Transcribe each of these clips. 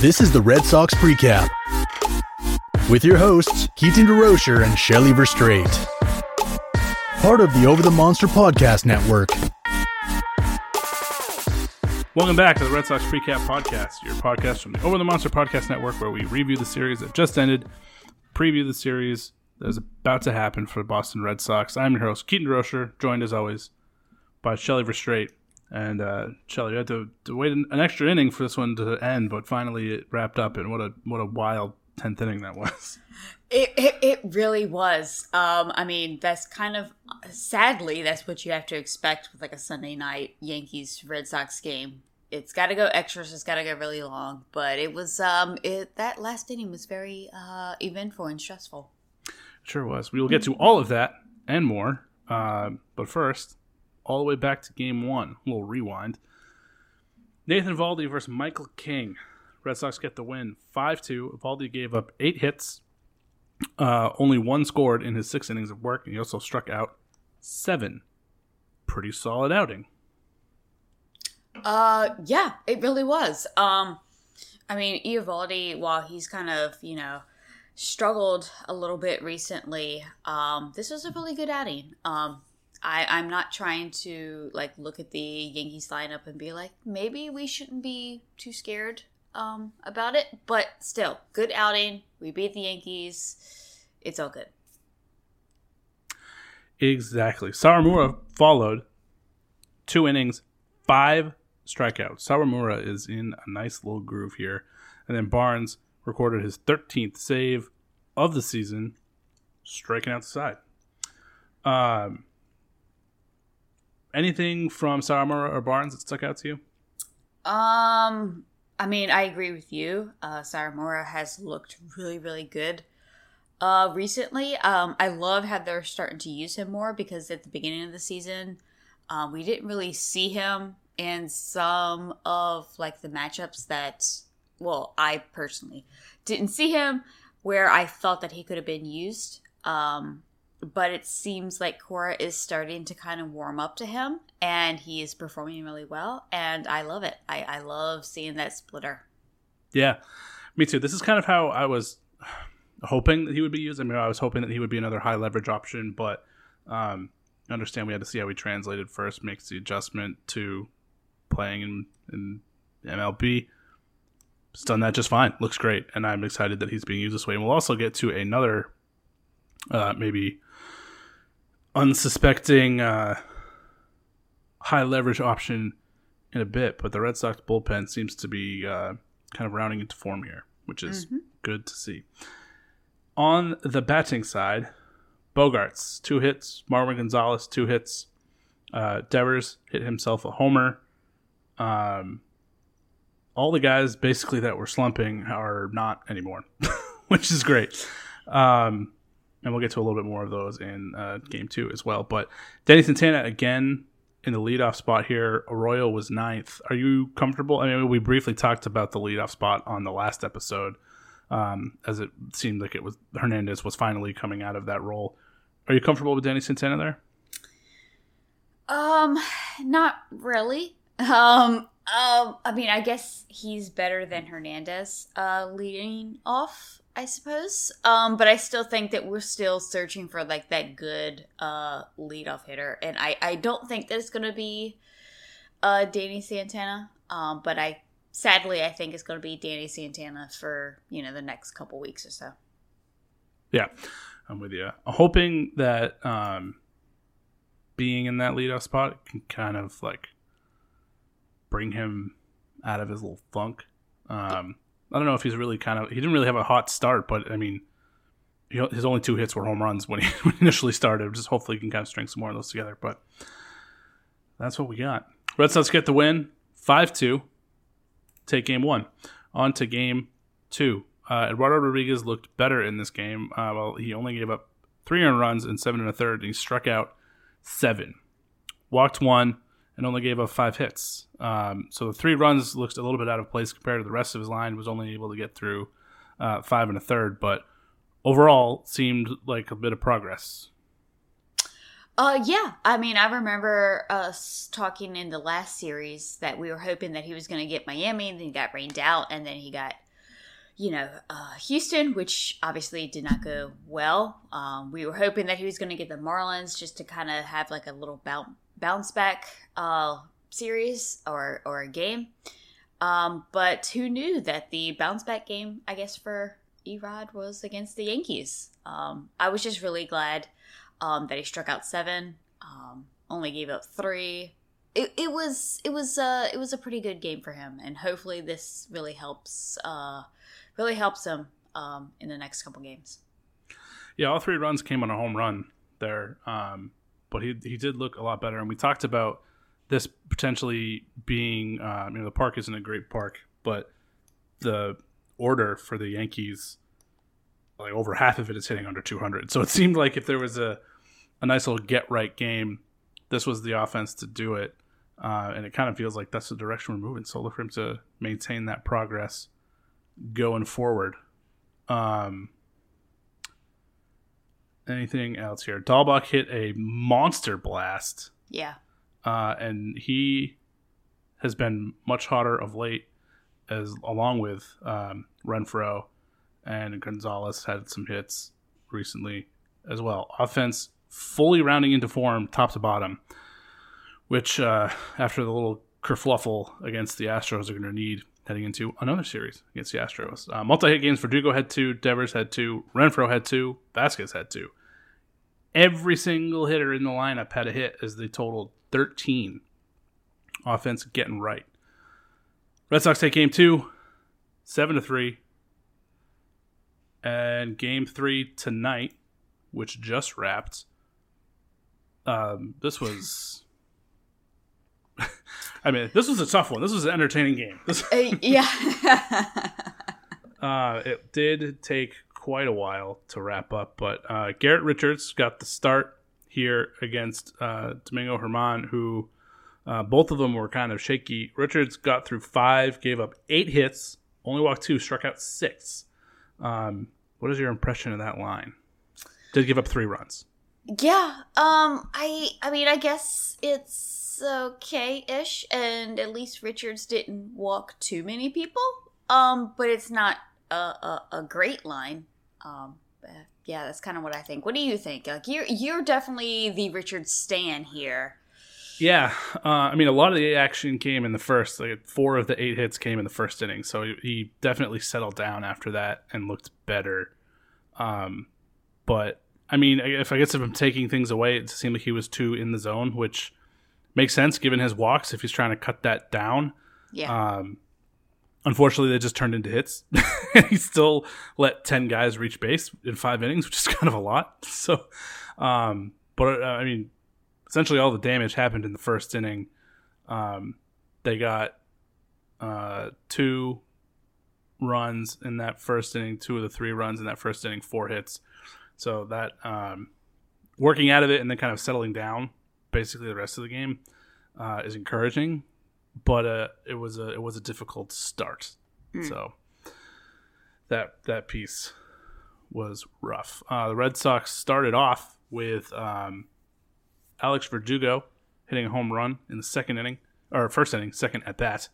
This is the Red Sox Precap with your hosts, Keaton DeRocher and Shelly Verougstreate. Part of the Over the Monster Podcast Network. Welcome back to the Red Sox Precap Podcast, your podcast from the Over the Monster Podcast Network, where we review the series that just ended, preview the series that is about to happen for the Boston Red Sox. I'm your host, Keaton DeRocher, joined as always by Shelly Verougstreate. And uh, Shelly, you had to, to wait an, an, extra inning for this one to end, but finally it wrapped up. And what a what a wild tenth inning that was. It, it, it really was. Um, I mean, that's kind of sadly that's what you have to expect with like a Sunday night Yankees Red Sox game. It's got to go extras. It's got to go really long. But it was um, it that last inning was very uh, eventful and stressful. Sure was. We will get to all of that and more. Uh, but first, all the way back to game one. A little rewind. Nathan Eovaldi versus Michael King. Red Sox get the win 5 2. Eovaldi gave up eight hits. Uh, only one scored in his six innings of work, and he also struck out seven. Pretty solid outing. Uh, yeah, it really was. Um, I mean, Eovaldi, while he's kind of, you know, struggled a little bit recently, um, this was a really good outing. Um, I, I'm not trying to like look at the Yankees lineup and be like, maybe we shouldn't be too scared um, about it. But still, good outing. We beat the Yankees. It's all good. Exactly. Sawamura followed two innings, five strikeouts. Sawamura is in a nice little groove here. And then Barnes recorded his 13th save of the season, striking out the side. Um, anything from Sawamura or Barnes that stuck out to you? Um, I mean, I agree with you. Uh, Sawamura has looked really, really good. Uh, recently, um, I love how they're starting to use him more because at the beginning of the season, um, we didn't really see him in some of like the matchups that, well, I personally didn't see him where I felt that he could have been used. Um, but it seems like Cora is starting to kind of warm up to him and he is performing really well and I love it. I, I love seeing that splitter. Yeah, me too. This is kind of how I was hoping that he would be used. I mean, I was hoping that he would be another high leverage option, but um, understand we had to see how he translated first, makes the adjustment to playing in, in MLB. He's done that just fine. Looks great, and I'm excited that he's being used this way. And we'll also get to another uh, maybe unsuspecting uh, high leverage option in a bit, but the Red Sox bullpen seems to be uh, kind of rounding into form here, which is mm-hmm. good to see. On the batting side, Bogaerts, two hits. Marwin Gonzalez, two hits. Uh, Devers hit himself a homer. Um, all the guys basically that were slumping are not anymore, which is great. Um, and we'll get to a little bit more of those in uh, game two as well. But Danny Santana again in the leadoff spot here. Arroyo was ninth. Are you comfortable? I mean, we briefly talked about the leadoff spot on the last episode, um, as it seemed like it was Hernandez was finally coming out of that role. Are you comfortable with Danny Santana there? Um, not really. Um, um, I mean, I guess he's better than Hernandez, uh, leading off. I suppose. Um, but I still think that we're still searching for like that good uh leadoff hitter, and I I don't think that it's gonna be uh Danny Santana. Um, but I sadly I think it's gonna be Danny Santana for you know the next couple weeks or so. Yeah, I'm with you. I'm hoping that um being in that leadoff spot can kind of like bring him out of his little funk. Um, I don't know if he's really kind of he didn't really have a hot start, but I mean, you know, his only two hits were home runs when he, initially started. Just hopefully he can kind of string some more of those together. But that's what we got. Red Sox get the win, five two. Take game one. On to game two. Uh, Eduardo Rodriguez looked better in this game. Uh, well, he only gave up three earned runs and seven and a third, and he struck out seven. Walked one, and only gave up five hits. Um, so the three runs looked a little bit out of place compared to the rest of his line. Was only able to get through uh, five and a third, but overall seemed like a bit of progress. Uh, yeah. I mean, I remember us talking in the last series that we were hoping that he was going to get Miami, and then he got rained out, and then he got you know, uh, Houston, which obviously did not go well. Um, we were hoping that he was going to get the Marlins just to kind of have like a little bounce bounce back uh, series or or a game. Um, but who knew that the bounce back game, I guess, for Erod was against the Yankees. Um, I was just really glad um, that he struck out seven, um, only gave up three. It, it was it was uh, it was a pretty good game for him, and hopefully this really helps uh, really helps him um, in the next couple games. Yeah, all three runs came on a home run there, um, but he he did look a lot better, and we talked about this potentially being um, you know the park isn't a great park, but the order for the Yankees, like over half of it is hitting under 200. So it seemed like if there was a a nice little get right game, this was the offense to do it. Uh, and it kind of feels like that's the direction we're moving. So look for him to maintain that progress going forward. Um, anything else here? Dalbec hit a monster blast. Yeah. Uh, and he has been much hotter of late, as along with um, Renfroe and Gonzalez had some hits recently as well. Offense fully rounding into form, top to bottom, which uh, after the little kerfluffle against the Astros are going to need heading into another series against the Astros. Uh, multi-hit games for Dugo had two, Devers had two, Renfroe had two, Vázquez had two. Every single hitter in the lineup had a hit as they totaled 13. Offense getting right. Red Sox take game two, seven to three. And game three tonight, which just wrapped. Um, this was I mean, this was a tough one. This was an entertaining game. This, uh, yeah. uh, it did take quite a while to wrap up, but uh, Garrett Richards got the start here against uh, Domingo Germán, who uh, both of them were kind of shaky. Richards got through five, gave up eight hits, only walked two, struck out six. Um, what is your impression of that line? Did give up three runs. Yeah. Um. I. I mean. I guess it's okay-ish, and at least Richards didn't walk too many people. Um. But it's not a a, a great line. Um. Yeah, that's kind of what I think. What do you think? Like you're you're definitely the Richard stan here. Yeah, uh, I mean, a lot of the action came in the first. Like four of the eight hits came in the first inning, so he, he definitely settled down after that and looked better. Um, but I mean, if I guess if I'm taking things away, it seemed like he was too in the zone, which makes sense given his walks. If he's trying to cut that down, Yeah. um, unfortunately, they just turned into hits. he still let ten guys reach base in five innings, which is kind of a lot. So, um, but uh, I mean, essentially all the damage happened in the first inning. Um, they got uh, two runs in that first inning, two of the three runs in that first inning, four hits. So that um, working out of it and then kind of settling down, basically the rest of the game, uh, is encouraging. But uh, it was a it was a difficult start. So that that piece was rough. Uh, the Red Sox started off with um, Alex Verdugo hitting a home run in the second inning or first inning, second at bat,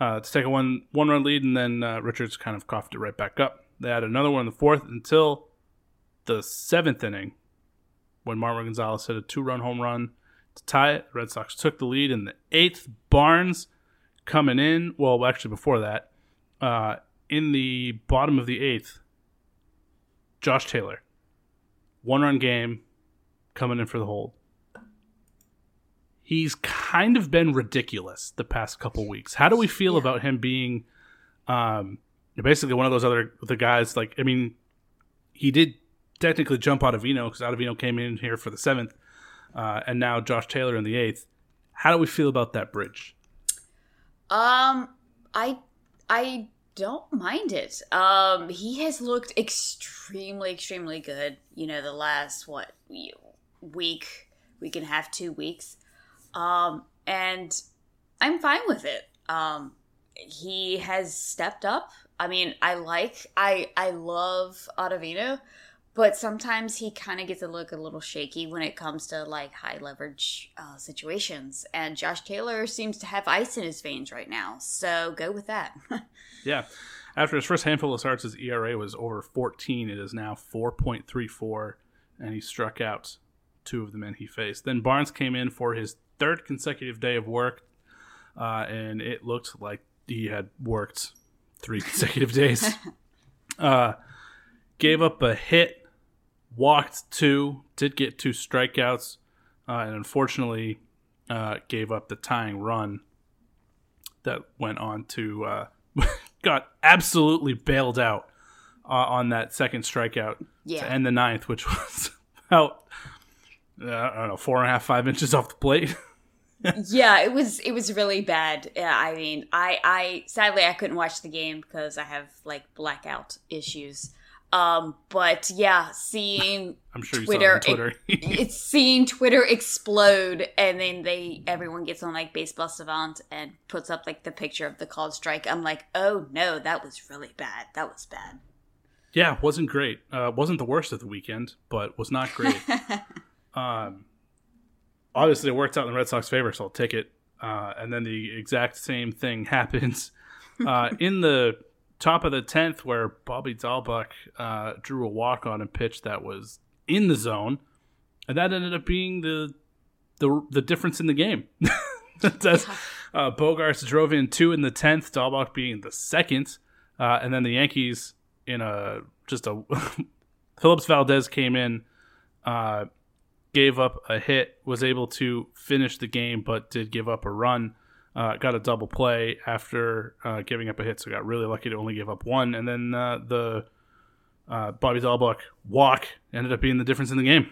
uh, to take a one one run lead, and then uh, Richards kind of coughed it right back up. They had another one in the fourth until the seventh inning when Marwin Gonzalez hit a two run home run to tie it. The Red Sox took the lead in the eighth. Barnes coming in. Well, actually, before that, uh, in the bottom of the eighth, Josh Taylor, one run game, coming in for the hold. He's kind of been ridiculous the past couple weeks. How do we feel Yeah. about him being um, basically one of those other the guys? Like, I mean, he did technically jump out of Vino because Ottavino came in here for the seventh, uh, and now Josh Taylor in the eighth. How do we feel about that bridge? Um, I I don't mind it. Um, he has looked extremely, extremely good. You know, the last what week, week and a half, two weeks. Um, and I'm fine with it. Um, he has stepped up. I mean, I like, I I love Ottavino, but sometimes he kind of gets a look a little shaky when it comes to like high leverage uh, situations. And Josh Taylor seems to have ice in his veins right now, so go with that. Yeah, After his first handful of starts, his ERA was over 14. It is now 4.34, and he struck out two of the men he faced. Then Barnes came in for his third consecutive day of work, uh, and it looked like he had worked three consecutive days. Uh, gave up a hit, walked two, did get two strikeouts, uh, and unfortunately uh, gave up the tying run that went on to uh, got absolutely bailed out uh, on that second strikeout Yeah. to end the ninth, which was about uh, I don't know four and a half five inches off the plate. yeah, it was it was really bad. Yeah, I mean, I I sadly I couldn't watch the game because I have like blackout issues. Um, but yeah, seeing I'm sure Twitter, saw it Twitter. it's seeing Twitter explode, and then they everyone gets on like Baseball Savant and puts up like the picture of the called strike. I'm like, oh no, that was really bad. That was bad. yeah, wasn't great. Uh, wasn't the worst of the weekend, but was not great. um, obviously, it worked out in the Red Sox favor, so I'll take it. Uh, and then the exact same thing happens uh, in the top of the tenth, where Bobby Dalbec uh, drew a walk on a pitch that was in the zone, and that ended up being the the the difference in the game. That's, uh, Bogaerts drove in two in the tenth, Dalbec being the second, uh, and then the Yankees in a just a Phillips Valdez came in, uh, gave up a hit, was able to finish the game, but did give up a run. Uh, got a double play after uh, giving up a hit, so got really lucky to only give up one. And then uh, the uh, Bobby Dalbec walk ended up being the difference in the game.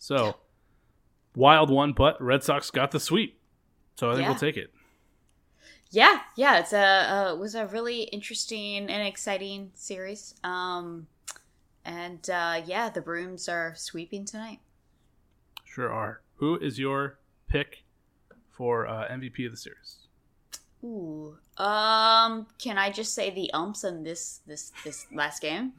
So wild one, but Red Sox got the sweep. So I think Yeah. we'll take it. Yeah, yeah, it's a uh, it was a really interesting and exciting series. Um, and uh, yeah, the Brooms are sweeping tonight. Sure are. Who is your pick for uh, MVP of the series? Ooh, um, can I just say the umps in this this this last game?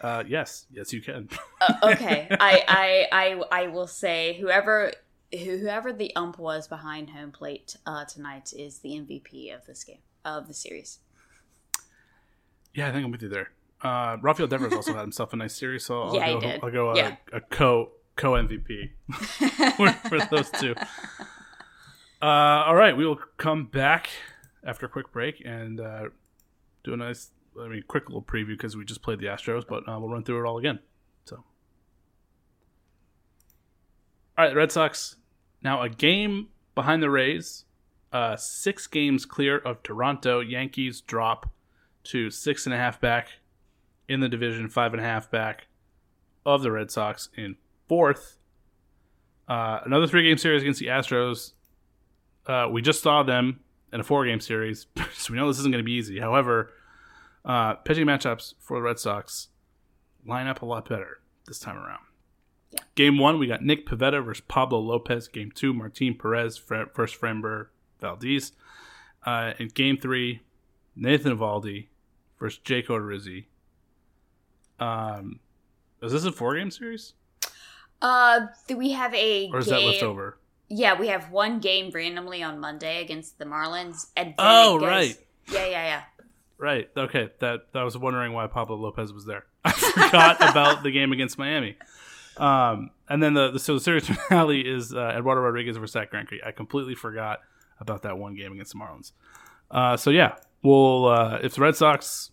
Uh, yes, yes, you can. Uh, okay, I, I I I will say whoever whoever the ump was behind home plate uh, tonight is the MVP of this game of the series. Yeah, I think I'm with you there. Uh, Rafael Devers also had himself a nice series, so I'll Yeah, go. I'll go uh, Yeah. a co co MVP for, for those two. Uh, all right, we will come back after a quick break and uh, do a nice, I mean, quick little preview because we just played the Astros, but uh, we'll run through it all again. So, all right, Red Sox now a game behind the Rays, uh, six games clear of Toronto. Yankees drop to six and a half back in the division, five and a half back of the Red Sox in fourth. Uh, another three game series against the Astros. Uh, we just saw them in a four game series, so we know this isn't going to be easy. However, uh, pitching matchups for the Red Sox line up a lot better this time around. Yeah. Game one, we got Nick Pivetta versus Pablo Lopez. Game two, Martin Perez Fre- versus Framber Valdez. Uh, in game three, Nathan Eovaldi versus Jake Odorizzi. Um, is this a four game series Uh, do we have a or is game? that left over? Yeah, we have one game randomly on Monday against the Marlins. And Oh, goes- right. Yeah, yeah, yeah. Right. Okay. That I was wondering why Pablo Lopez was there. I forgot about the game against Miami. Um, and then the, the so the series finale is uh, Eduardo Rodriguez versus Zach Greinke. I completely forgot about that one game against the Marlins. Uh, so yeah, well, uh, if the Red Sox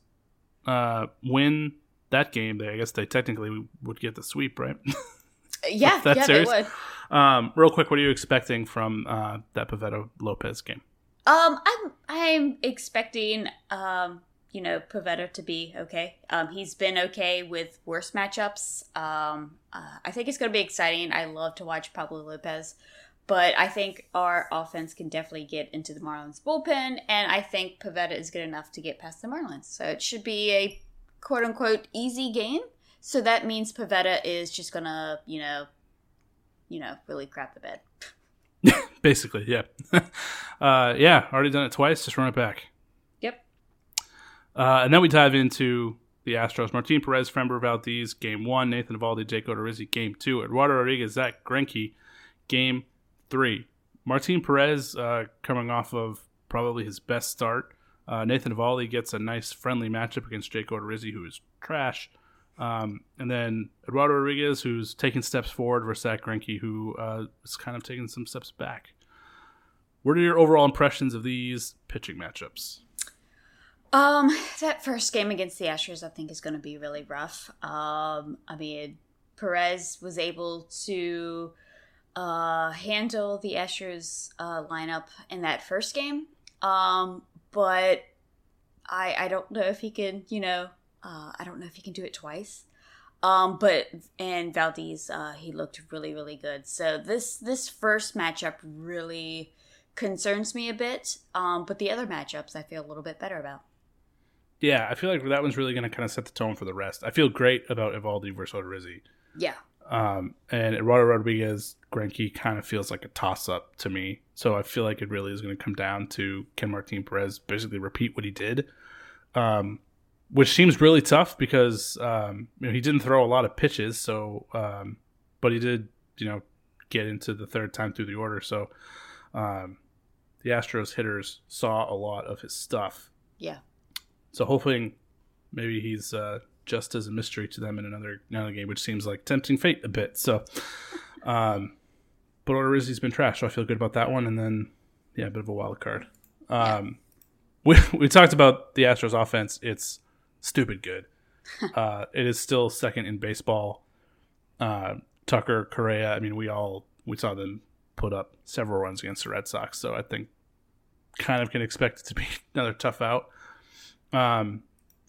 uh, win that game, they I guess they technically would get the sweep, right? Yeah, That yeah, series? they would. um, real quick, what are you expecting from uh, that Pivetta Lopez game? Um, I'm I'm expecting um, you know, Pivetta to be okay. Um, he's been okay with worse matchups. Um, uh, I think it's going to be exciting. I love to watch Pablo Lopez, but I think our offense can definitely get into the Marlins bullpen, and I think Pivetta is good enough to get past the Marlins. So it should be a quote unquote easy game. So that means Pivetta is just gonna, you know, you know, really crap the bed. Basically, yeah. uh, yeah, already done it twice. Just run it back. Yep. Uh, and then we dive into the Astros. Martin Perez, Framber Valdez, game one. Nathan Eovaldi, Jake Odorizzi, game two. Eduardo Rodriguez, Zach Greinke, game three. Martin Perez uh, coming off of probably his best start Uh, Nathan Eovaldi gets a nice friendly matchup against Jake Odorizzi, who is trash. Um, and then Eduardo Rodriguez, who's taking steps forward versus Zach Greinke, who uh, is kind of taking some steps back. What are your overall impressions of these pitching matchups? Um, that first game against the Astros, I think, is going to be really rough. Um, I mean, Perez was able to uh, handle the Astros uh, lineup in that first game, um, but I I don't know if he can, you know, uh, I don't know if he can do it twice. Um, but and Valdez, uh, he looked really really good. So this this first matchup really concerns me a bit. Um, but the other matchups I feel a little bit better about. Yeah, I feel like that one's really going to kind of set the tone for the rest. I feel great about Eovaldi versus Odorizzi. Yeah. Um, and Eduardo Rodriguez, Greinke kind of feels like a toss up to me. So I feel like it really is going to come down to can Martin Perez basically repeat what he did, um, which seems really tough because um, you know he didn't throw a lot of pitches. So, um, but he did, you know, get into the third time through the order. So um, the Astros hitters saw a lot of his stuff. Yeah. So hoping maybe he's uh, just as a mystery to them in another another game, which seems like tempting fate a bit. So, um, but Odorizzi's been trashed, so I feel good about that one. And then, yeah, a bit of a wild card. Um, we we talked about the Astros offense. It's stupid good. uh, it is still second in baseball. Uh, Tucker Correa. I mean, we all we saw them put up several runs against the Red Sox, so I think kind of can expect it to be another tough out. Um,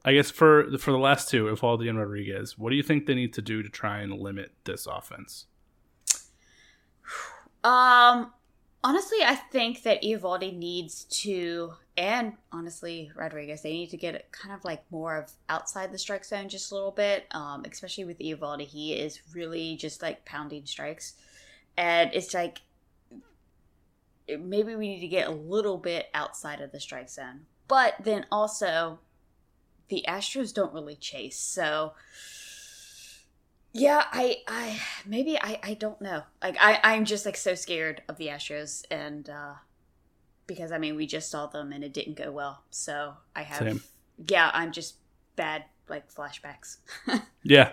I guess for for the last two, Eovaldi and Rodriguez, what do you think they need to do to try and limit this offense? Um, honestly, I think that Eovaldi needs to, and honestly, Rodriguez, they need to get kind of like more of outside the strike zone just a little bit. Um, especially with Eovaldi, he is really just like pounding strikes, and it's like maybe we need to get a little bit outside of the strike zone. But then also, the Astros don't really chase, so yeah, I, I maybe I, I don't know. Like I, I'm just like so scared of the Astros, and uh because I mean we just saw them and it didn't go well, so I have Same. yeah, I'm just bad like flashbacks. Yeah,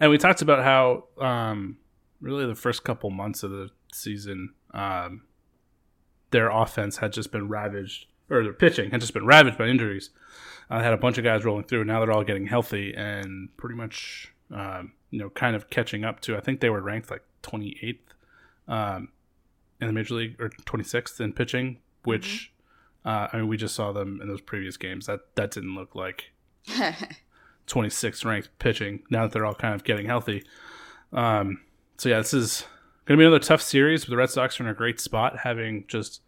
and we talked about how um, really the first couple months of the season, um, their offense had just been ravaged, or their pitching had just been ravaged by injuries. I uh, had a bunch of guys rolling through. and Now they're all getting healthy and pretty much, um, you know, kind of catching up to. I think they were ranked like 28th um, in the major league or 26th in pitching, which uh, I mean we just saw them in those previous games. That that didn't look like 26th ranked pitching now that they're all kind of getting healthy. Um, so yeah, this is going to be another tough series. But the Red Sox are in a great spot, having just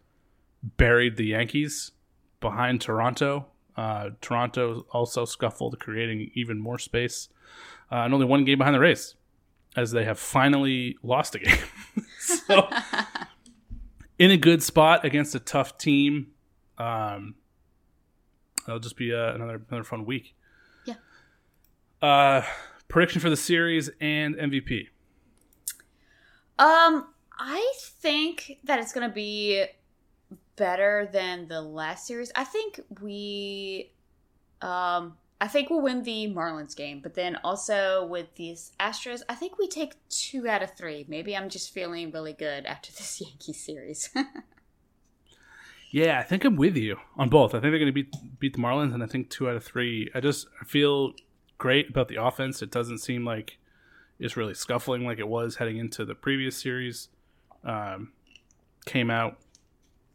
buried the Yankees behind Toronto. Uh, Toronto also scuffled, creating even more space, uh, and only one game behind the Rays, as they have finally lost a game. so, in a good spot against a tough team. Um, it'll just be uh, another another fun week. Yeah. Uh, prediction for the series and MVP. Um, I think that it's gonna be better than the last series. I think we, um, I think we'll win the Marlins game, but then also with these Astros, I think we take two out of three. Maybe I'm just feeling really good after this Yankee series. Yeah, I think I'm with you on both. I think they're going to beat beat the Marlins, and I think two out of three. I just feel great about the offense. It doesn't seem like it's really scuffling like it was heading into the previous series. Um, came out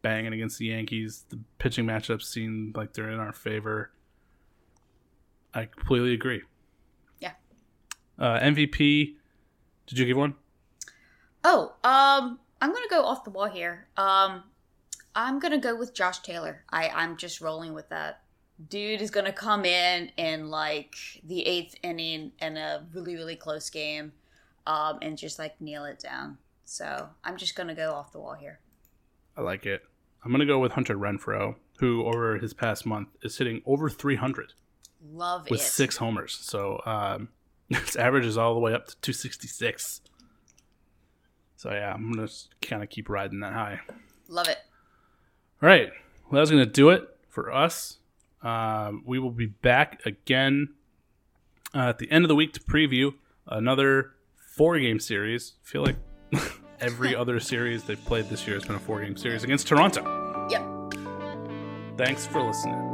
banging against the Yankees. The pitching matchups seem like they're in our favor. I completely agree. Yeah. Uh, MVP. Did you give one? oh, um, I'm gonna go off the wall here. Um, I'm gonna go with Josh Taylor. I I'm just rolling with that. Dude is gonna come in in like the eighth inning in a really really close game, um, and just like nail it down. So I'm just gonna go off the wall here. I like it. I'm going to go with Hunter Renfroe, who over his past month is hitting over 300 Love with it. six homers. So um, his average is all the way up to 266. So yeah, I'm going to kind of keep riding that high. Love it. All right. Well, that's going to do it for us. Um, we will be back again uh, at the end of the week to preview another four game series. I feel like every other series they've played this year has been a four game series against Toronto. Yep. Thanks for listening.